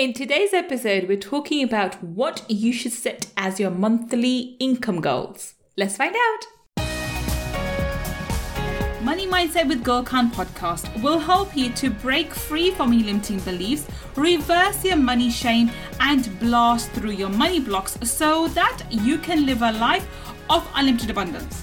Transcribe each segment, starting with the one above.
In today's episode, we're talking about what you should set as your monthly income goals. Let's find out. Money Mindset with Gull Khan podcast will help you to break free from your limiting beliefs, reverse your money shame, and blast through your money blocks so that you can live a life of unlimited abundance.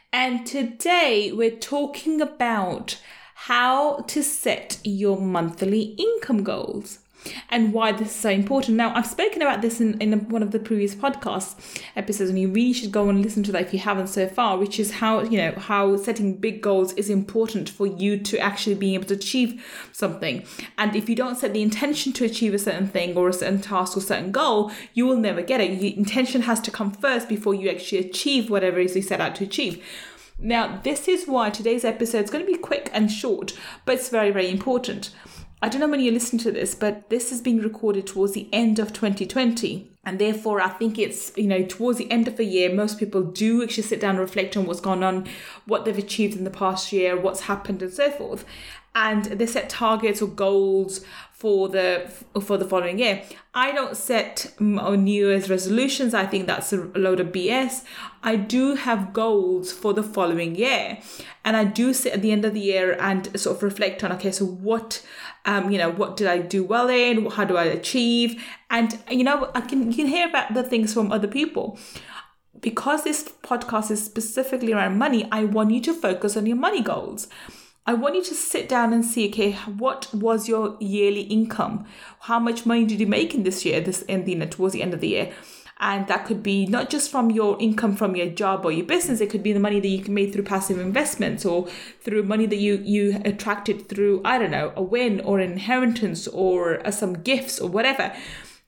And today we're talking about how to set your monthly income goals and why this is so important. Now, I've spoken about this in, in one of the previous podcast episodes, and you really should go and listen to that if you haven't so far, which is how, you know, how setting big goals is important for you to actually being able to achieve something. And if you don't set the intention to achieve a certain thing or a certain task or certain goal, you will never get it. The intention has to come first before you actually achieve whatever it is you set out to achieve. Now, this is why today's episode is going to be quick and short, but it's very, very important. I don't know when you listen to this, but this is being recorded towards the end of 2020. And therefore, I think it's, you know, towards the end of the year, most people do actually sit down and reflect on what's gone on, what they've achieved in the past year, what's happened, and so forth. And they set targets or goals for the for the following year. I don't set New Year's resolutions. I think that's a load of BS. I do have goals for the following year, and I do sit at the end of the year and sort of reflect on okay, so what um, you know, what did I do well in? How do I achieve? And you know, I can you can hear about the things from other people. Because this podcast is specifically around money, I want you to focus on your money goals. I want you to sit down and see, okay, what was your yearly income? How much money did you make in this year, this in the towards the end of the year? And that could be not just from your income from your job or your business, it could be the money that you made through passive investments or through money that you, you attracted through, I don't know, a win or an inheritance or uh, some gifts or whatever.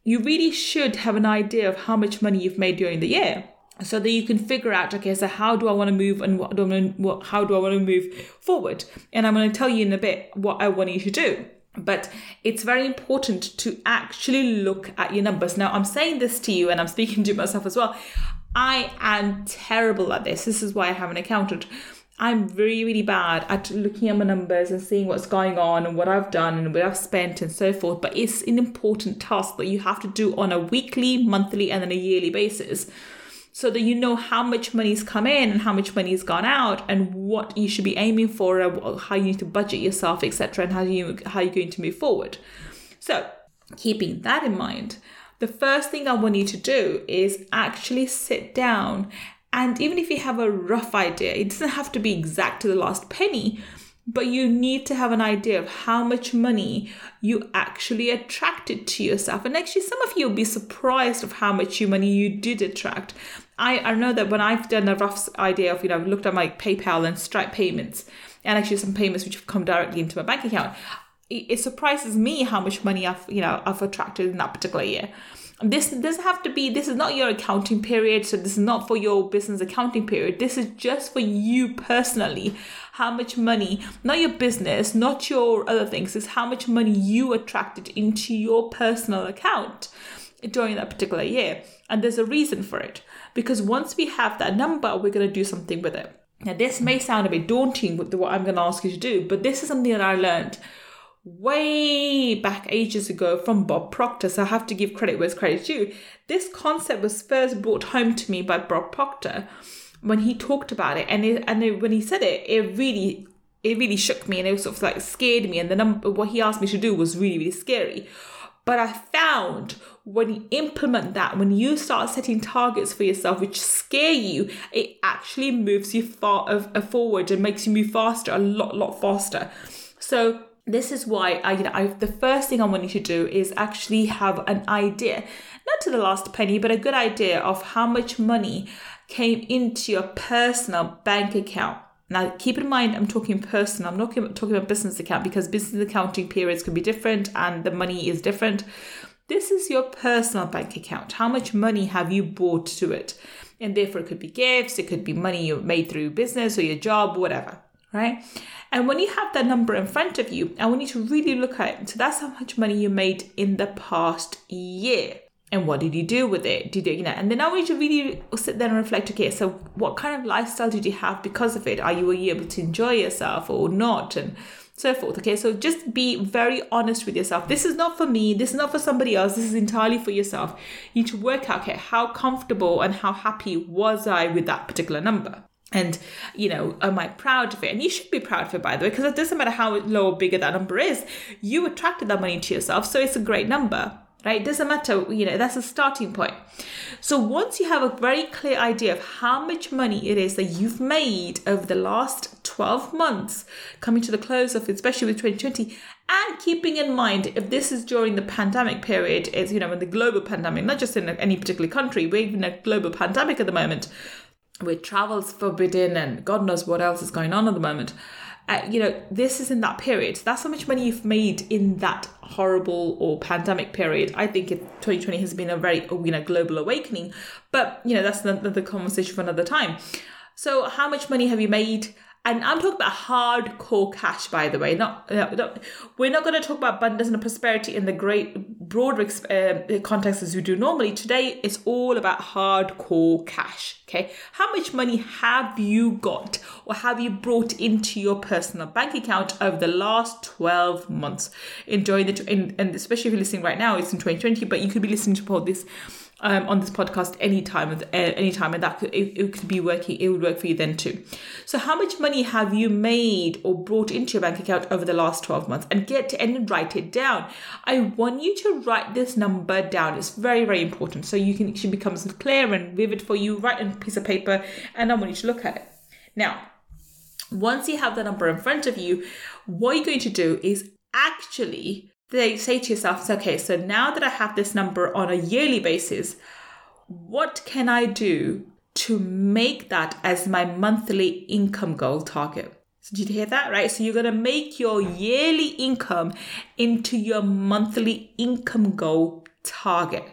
You really should have an idea of how much money you've made during the year so that you can figure out okay so how do i want to move and what do I want to, what, how do i want to move forward? And i'm going to tell you in a bit what i want you to do. But it's very important to actually look at your numbers. Now i'm saying this to you and i'm speaking to myself as well. I am terrible at this. This is why i have an accountant I'm really, really bad at looking at my numbers and seeing what's going on and what I've done and what I've spent and so forth. But it's an important task that you have to do on a weekly, monthly, and then a yearly basis so that you know how much money's come in and how much money's gone out and what you should be aiming for how you need to budget yourself etc and how you how you're going to move forward. So keeping that in mind the first thing i want you to do is actually sit down and even if you have a rough idea it doesn't have to be exact to the last penny but you need to have an idea of how much money you actually attracted to yourself. And actually, some of you will be surprised of how much money you did attract. I, I know that when I've done a rough idea of, you know, looked at my PayPal and Stripe payments, and actually some payments which have come directly into my bank account, it, it surprises me how much money I've, you know, I've attracted in that particular year this doesn't have to be this is not your accounting period so this is not for your business accounting period. This is just for you personally how much money not your business not your other things is how much money you attracted into your personal account during that particular year. And there's a reason for it because once we have that number we're going to do something with it. Now this may sound a bit daunting with what i'm going to ask you to do but this is something that i learned way back ages ago from Bob Proctor. So I have to give credit where credit's due. This concept was first brought home to me by Bob Proctor when he talked about it, and it, and it, when he said it, it really it really shook me and it sort of like scared me. And the number what he asked me to do was really really scary. But I found when you implement that, when you start setting targets for yourself which scare you, it actually moves you far uh, forward and makes you move faster, a lot, lot faster. So this is why I, you know, I, the first thing I want you to do is actually have an idea, not to the last penny, but a good idea of how much money came into your personal bank account. Now, keep in mind, I'm talking personal. I'm not talking about business account because business accounting periods can be different and the money is different. This is your personal bank account. How much money have you brought to it? And therefore, it could be gifts, it could be money you made through business or your job, whatever, right? And when you have that number in front of you, I want you to really look at it. So that's how much money you made in the past year. And what did you do with it? Did you, you know? And then I want you to really sit there and reflect. Okay, so what kind of lifestyle did you have because of it? Are you able to enjoy yourself or not? And so forth. Okay, so just be very honest with yourself. This is not for me, this is not for somebody else, this is entirely for yourself. You need to work out okay, how comfortable and how happy was I with that particular number. And, you know, am I proud of it? And you should be proud of it, by the way, because it doesn't matter how low or bigger that number is. You attracted that money to yourself, so it's a great number right? It doesn't matter, you know, that's a starting point. So once you have a very clear idea of how much money it is that you've made over the last 12 months, coming to the close of, especially with 2020, and keeping in mind if this is during the pandemic period, is, you know, in the global pandemic, not just in any particular country, we're in a global pandemic at the moment, with travels forbidden and God knows what else is going on at the moment uh, you know, this is in that period. That's how much money you've made in that horrible or pandemic period. I think it, 2020 has been a very, you know, global awakening. But, you know, that's another conversation for another time. So, how much money have you made? And I'm talking about hardcore cash, by the way. Not, not we're not going to talk about abundance and prosperity in the great broad uh, context as we do normally. Today, it's all about hardcore cash. Okay, how much money have you got or have you brought into your personal bank account over the last 12 months? Enjoying the, and especially if you're listening right now, it's in 2020, but you could be listening to all this um, on this podcast anytime, uh, anytime, and that could, it, it could be working. It would work for you then too. So, how much money have you made or brought into your bank account over the last twelve months? And get and write it down. I want you to write this number down. It's very very important, so you can it becomes clear and vivid for you. Write on a piece of paper, and I want you to look at it now. Once you have the number in front of you, what you're going to do is actually they say to yourself, okay, so now that I have this number on a yearly basis, what can I do to make that as my monthly income goal target? So did you hear that? Right. So you're going to make your yearly income into your monthly income goal target.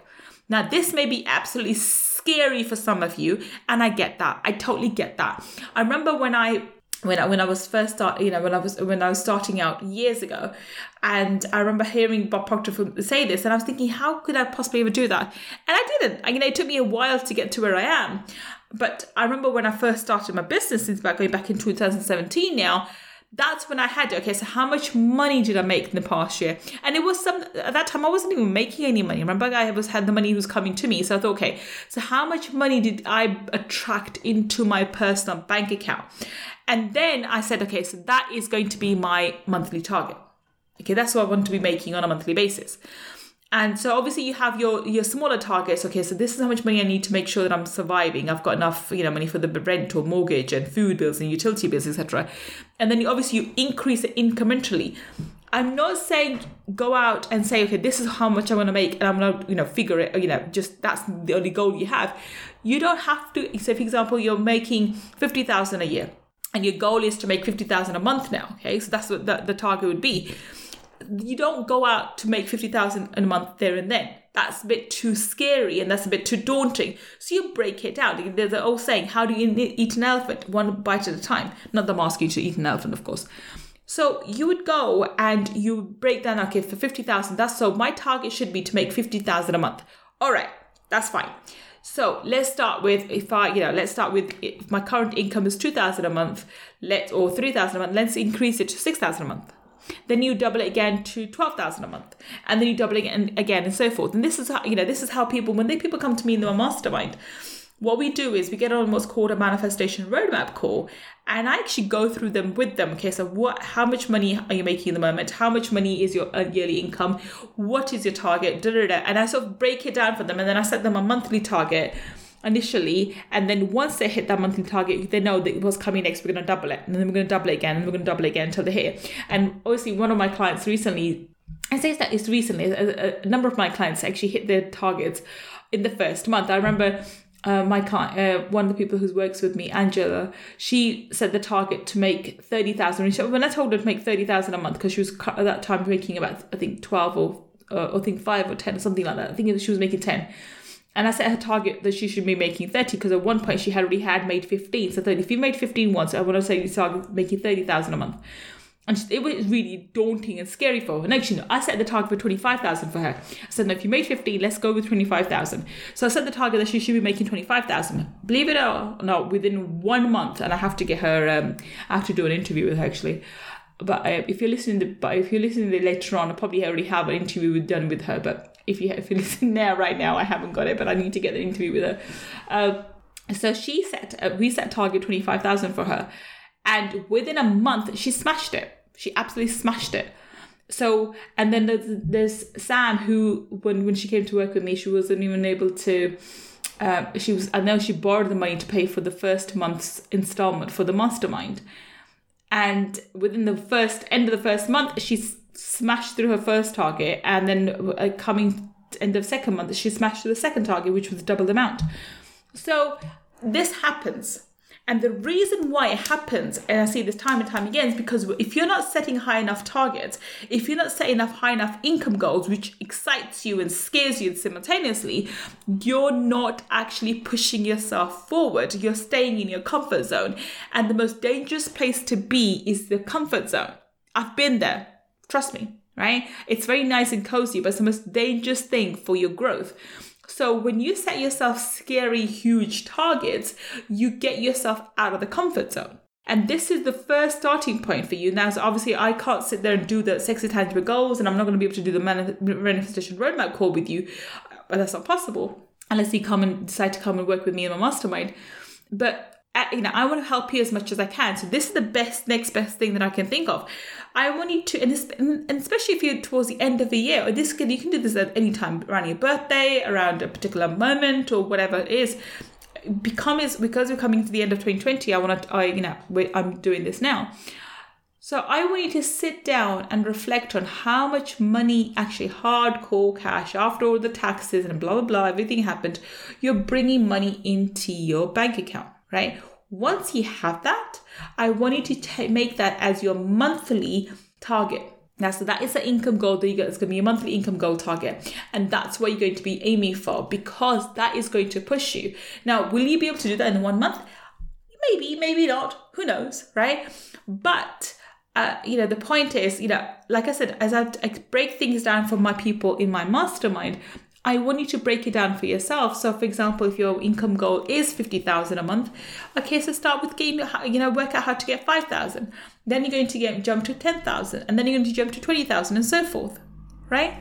Now, this may be absolutely scary for some of you, and I get that. I totally get that. I remember when I when I, when I was first start, you know, when I was when I was starting out years ago, and I remember hearing Bob Proctor say this, and I was thinking, how could I possibly ever do that? And I didn't. I mean, it took me a while to get to where I am, but I remember when I first started my business, since back going back in 2017 now. That's when I had okay. So how much money did I make in the past year? And it was some at that time I wasn't even making any money. Remember, I was had the money was coming to me. So I thought, okay, so how much money did I attract into my personal bank account? And then I said, okay, so that is going to be my monthly target. Okay, that's what I want to be making on a monthly basis. And so obviously you have your your smaller targets. Okay, so this is how much money I need to make sure that I'm surviving. I've got enough, you know, money for the rent or mortgage and food bills and utility bills, etc. And then you obviously you increase it incrementally. I'm not saying go out and say, okay, this is how much I'm going to make, and I'm to, you know, figure it. You know, just that's the only goal you have. You don't have to. Say, for example, you're making fifty thousand a year and your goal is to make 50,000 a month now, okay? So that's what the, the target would be. You don't go out to make 50,000 a month there and then. That's a bit too scary and that's a bit too daunting. So you break it down. There's an old saying, how do you eat an elephant? One bite at a time. Not them asking you to eat an elephant, of course. So you would go and you break down, okay, for 50,000, that's so my target should be to make 50,000 a month. All right, that's fine. So let's start with if I, you know, let's start with if my current income is two thousand a month, let or three thousand a month. Let's increase it to six thousand a month. Then you double it again to twelve thousand a month, and then you double it again, again, and so forth. And this is how you know this is how people when they people come to me in the mastermind, what we do is we get on what's called a manifestation roadmap call and i actually go through them with them. Okay so what how much money are you making in the moment? How much money is your uh, yearly income? What is your target? Da, da, da. and i sort of break it down for them and then i set them a monthly target initially and then once they hit that monthly target they know that what's coming next we're going to double it and then we're going to double it again and we're going to double it again until they hit and obviously one of my clients recently I say that it's recently a, a number of my clients actually hit their targets in the first month. I remember uh, my uh, one of the people who works with me, Angela, she set the target to make thirty thousand. When I told her to make thirty thousand a month, because she was at that time making about I think twelve or uh, I think five or 10 or something like that. I think she was making 10. And I set her target that she should be making 30 because at one point she had already had made 15. So if you made 15 once, I want to say you start making 30,000 a month. And it was really daunting and scary for her. And actually, no, I set the target for 25,000 for her. I said, no, if you made 15, let's go with 25,000. So I set the target that she should be making 25,000. Believe it or not, within one month, and I have to get her, um, I have to do an interview with her actually. But uh, if you're listening, to, but if you're listening to later on, I probably already have an interview done with her. But if you if you listen there right now, I haven't got it, but I need to get the interview with her. Uh, so she set, uh, we set target 25,000 for her. And within a month, she smashed it she absolutely smashed it. So, and then there's, there's Sam who, when, when she came to work with me, she wasn't even able to, uh, she was, I know she borrowed the money to pay for the first month's installment for the mastermind. And within the first, end of the first month, she smashed through her first target. And then uh, coming end of second month, she smashed through the second target, which was double the amount. So this happens and the reason why it happens, and I see this time and time again, is because if you're not setting high enough targets, if you're not setting enough high enough income goals, which excites you and scares you simultaneously, you're not actually pushing yourself forward. You're staying in your comfort zone. And the most dangerous place to be is the comfort zone. I've been there. Trust me, right? It's very nice and cozy, but it's the most dangerous thing for your growth. So when you set yourself scary, huge targets, you get yourself out of the comfort zone. And this is the first starting point for you. Now, so obviously, I can't sit there and do the sexy tangible goals, and I'm not going to be able to do the manifestation roadmap call with you. But that's not possible unless you come and decide to come and work with me in my mastermind. But you know, I want to help you as much as I can. So this is the best, next best thing that I can think of. I want you to, and especially if you're towards the end of the year, or this can you can do this at any time around your birthday, around a particular moment, or whatever it is. Become is because we're coming to the end of 2020. I want to, I you know, I'm doing this now. So I want you to sit down and reflect on how much money, actually hardcore cash, after all the taxes and blah blah blah, everything happened, you're bringing money into your bank account right? Once you have that, I want you to t- make that as your monthly target. Now, so that is the income goal that you get. It's going to be your monthly income goal target. And that's what you're going to be aiming for because that is going to push you. Now, will you be able to do that in one month? Maybe, maybe not. Who knows, right? But uh, you know, the point is, you know, like I said, as I break things down for my people in my mastermind, I want you to break it down for yourself. So, for example, if your income goal is fifty thousand a month, okay, so start with getting you know work out how to get five thousand. Then you're going to get jump to ten thousand, and then you're going to jump to twenty thousand, and so forth, right?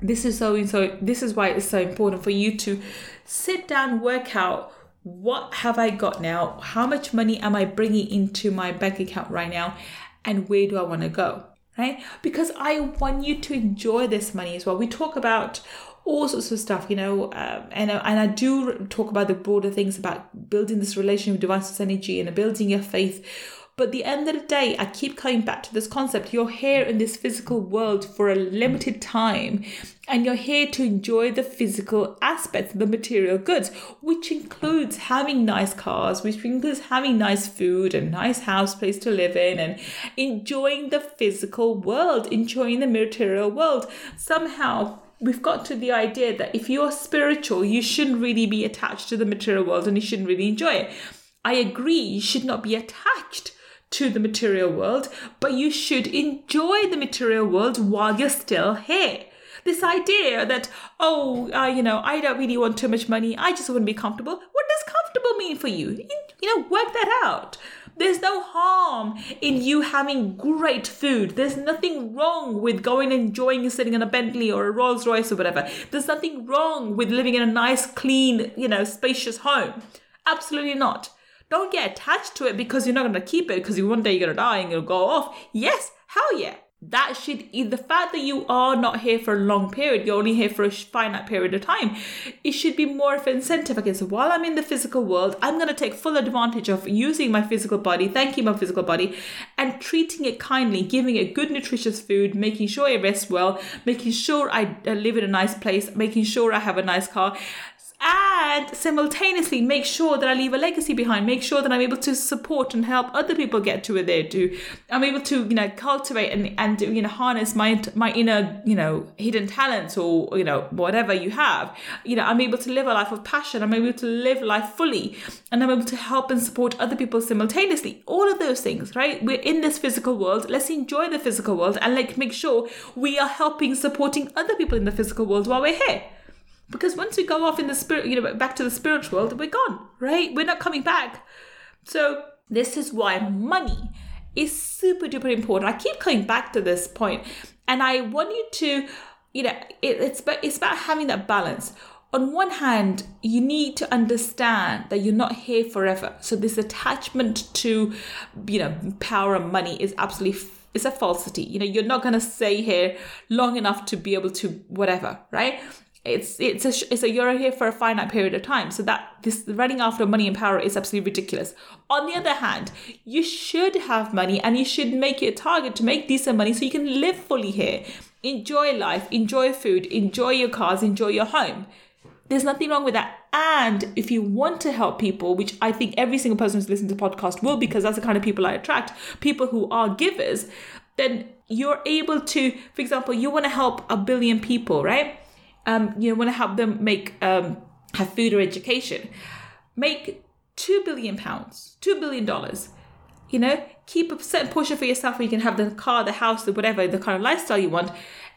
This is so so. This is why it's so important for you to sit down, work out what have I got now, how much money am I bringing into my bank account right now, and where do I want to go, right? Because I want you to enjoy this money as well. We talk about all sorts of stuff, you know, um, and and I do talk about the broader things about building this relationship with divine energy and building your faith. But the end of the day, I keep coming back to this concept. You're here in this physical world for a limited time, and you're here to enjoy the physical aspects, the material goods, which includes having nice cars, which includes having nice food and nice house place to live in, and enjoying the physical world, enjoying the material world. Somehow, we've got to the idea that if you're spiritual, you shouldn't really be attached to the material world and you shouldn't really enjoy it. I agree, you should not be attached to the material world, but you should enjoy the material world while you're still here. This idea that, oh, uh, you know, I don't really want too much money, I just want to be comfortable. What does comfortable mean for you? You know, work that out. There's no harm in you having great food. There's nothing wrong with going and enjoying sitting in a Bentley or a Rolls Royce or whatever. There's nothing wrong with living in a nice, clean, you know, spacious home. Absolutely not. Don't get attached to it because you're not going to keep it because one day you're going to die and it'll go off. Yes, hell yeah that should the fact that you are not here for a long period you're only here for a finite period of time it should be more of an incentive. Okay so while i'm in the physical world i'm going to take full advantage of using my physical body thanking my physical body and treating it kindly giving it good nutritious food making sure it rests well making sure i live in a nice place making sure i have a nice car and simultaneously make sure that I leave a legacy behind, make sure that I'm able to support and help other people get to where they do. I'm able to, you know, cultivate and, and you know, harness my, my inner, you know, hidden talents or, you know, whatever you have. You know, I'm able to live a life of passion. I'm able to live life fully and I'm able to help and support other people simultaneously. All of those things, right? We're in this physical world. Let's enjoy the physical world and like make sure we are helping, supporting other people in the physical world while we're here. Because once we go off in the spirit, you know, back to the spiritual world, we're gone, right? We're not coming back. So this is why money is super duper important. I keep coming back to this point, and I want you to, you know, it, it's about, it's about having that balance. On one hand, you need to understand that you're not here forever. So this attachment to, you know, power and money is absolutely it's a falsity. You know, you're not to stay here long enough to be able to whatever, right? It's it's a it's a you're here for a finite period of time. So that this running after money and power is absolutely ridiculous. On the other hand you should have money and you should make it a target to make decent money so you can live fully here. Enjoy life enjoy food enjoy your cars enjoy your home. There's nothing wrong with that. And if you want to help people which i think every single person who's listening to the podcast will because that's the kind of people i attract people who are givers then you're able to for example you want to help a billion people right um, you know, want to help them make um, have food or education, make two billion pounds, two billion dollars. You know, keep a certain portion for yourself where you can have the car, the house, the whatever, the kind of lifestyle you want,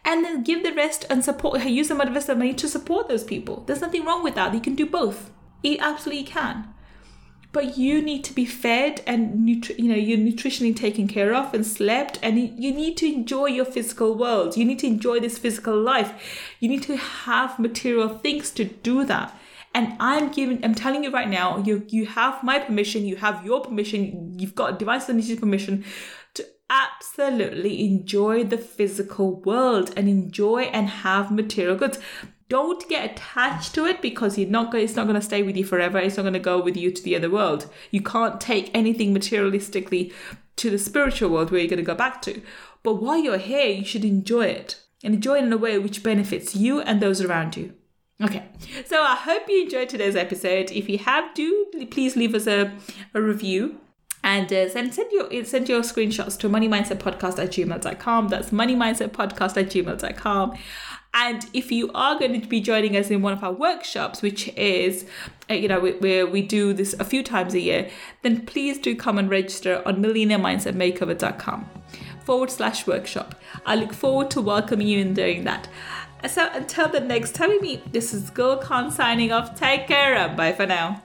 and then give the rest and support. Use some of the money to support those people. There's nothing wrong with that. You can do both. You absolutely can but you need to be fed and nutri- you know you're nutritionally taken care of and slept and you need to enjoy your physical world. You need to enjoy this physical life. You need to have material things to do that. And i'm giving i'm telling you right now you you have my permission you have your permission you've got divine synchronicity permission to absolutely enjoy the physical world and enjoy and have material goods don't get attached to it because you're not going, it's not going to stay with you forever. It's not going to go with you to the other world. You can't take anything materialistically to the spiritual world where you're going to go back to. But while you're here, you should enjoy it and enjoy it in a way which benefits you and those around you. Okay, so I hope you enjoyed today's episode. If you have, do please leave us a, a review and uh, send, send your send your screenshots to moneymindsetpodcast at gmail.com. That's moneymindsetpodcast at gmail.com. And if you are going to be joining us in one of our workshops, which is, uh, you know, where we do this a few times a year, then please do come and register on millionairemindsetmakeover.com forward slash workshop. I look forward to welcoming you in doing that. So until the next time we meet, this is Gull Khan signing off. Take care and bye for now.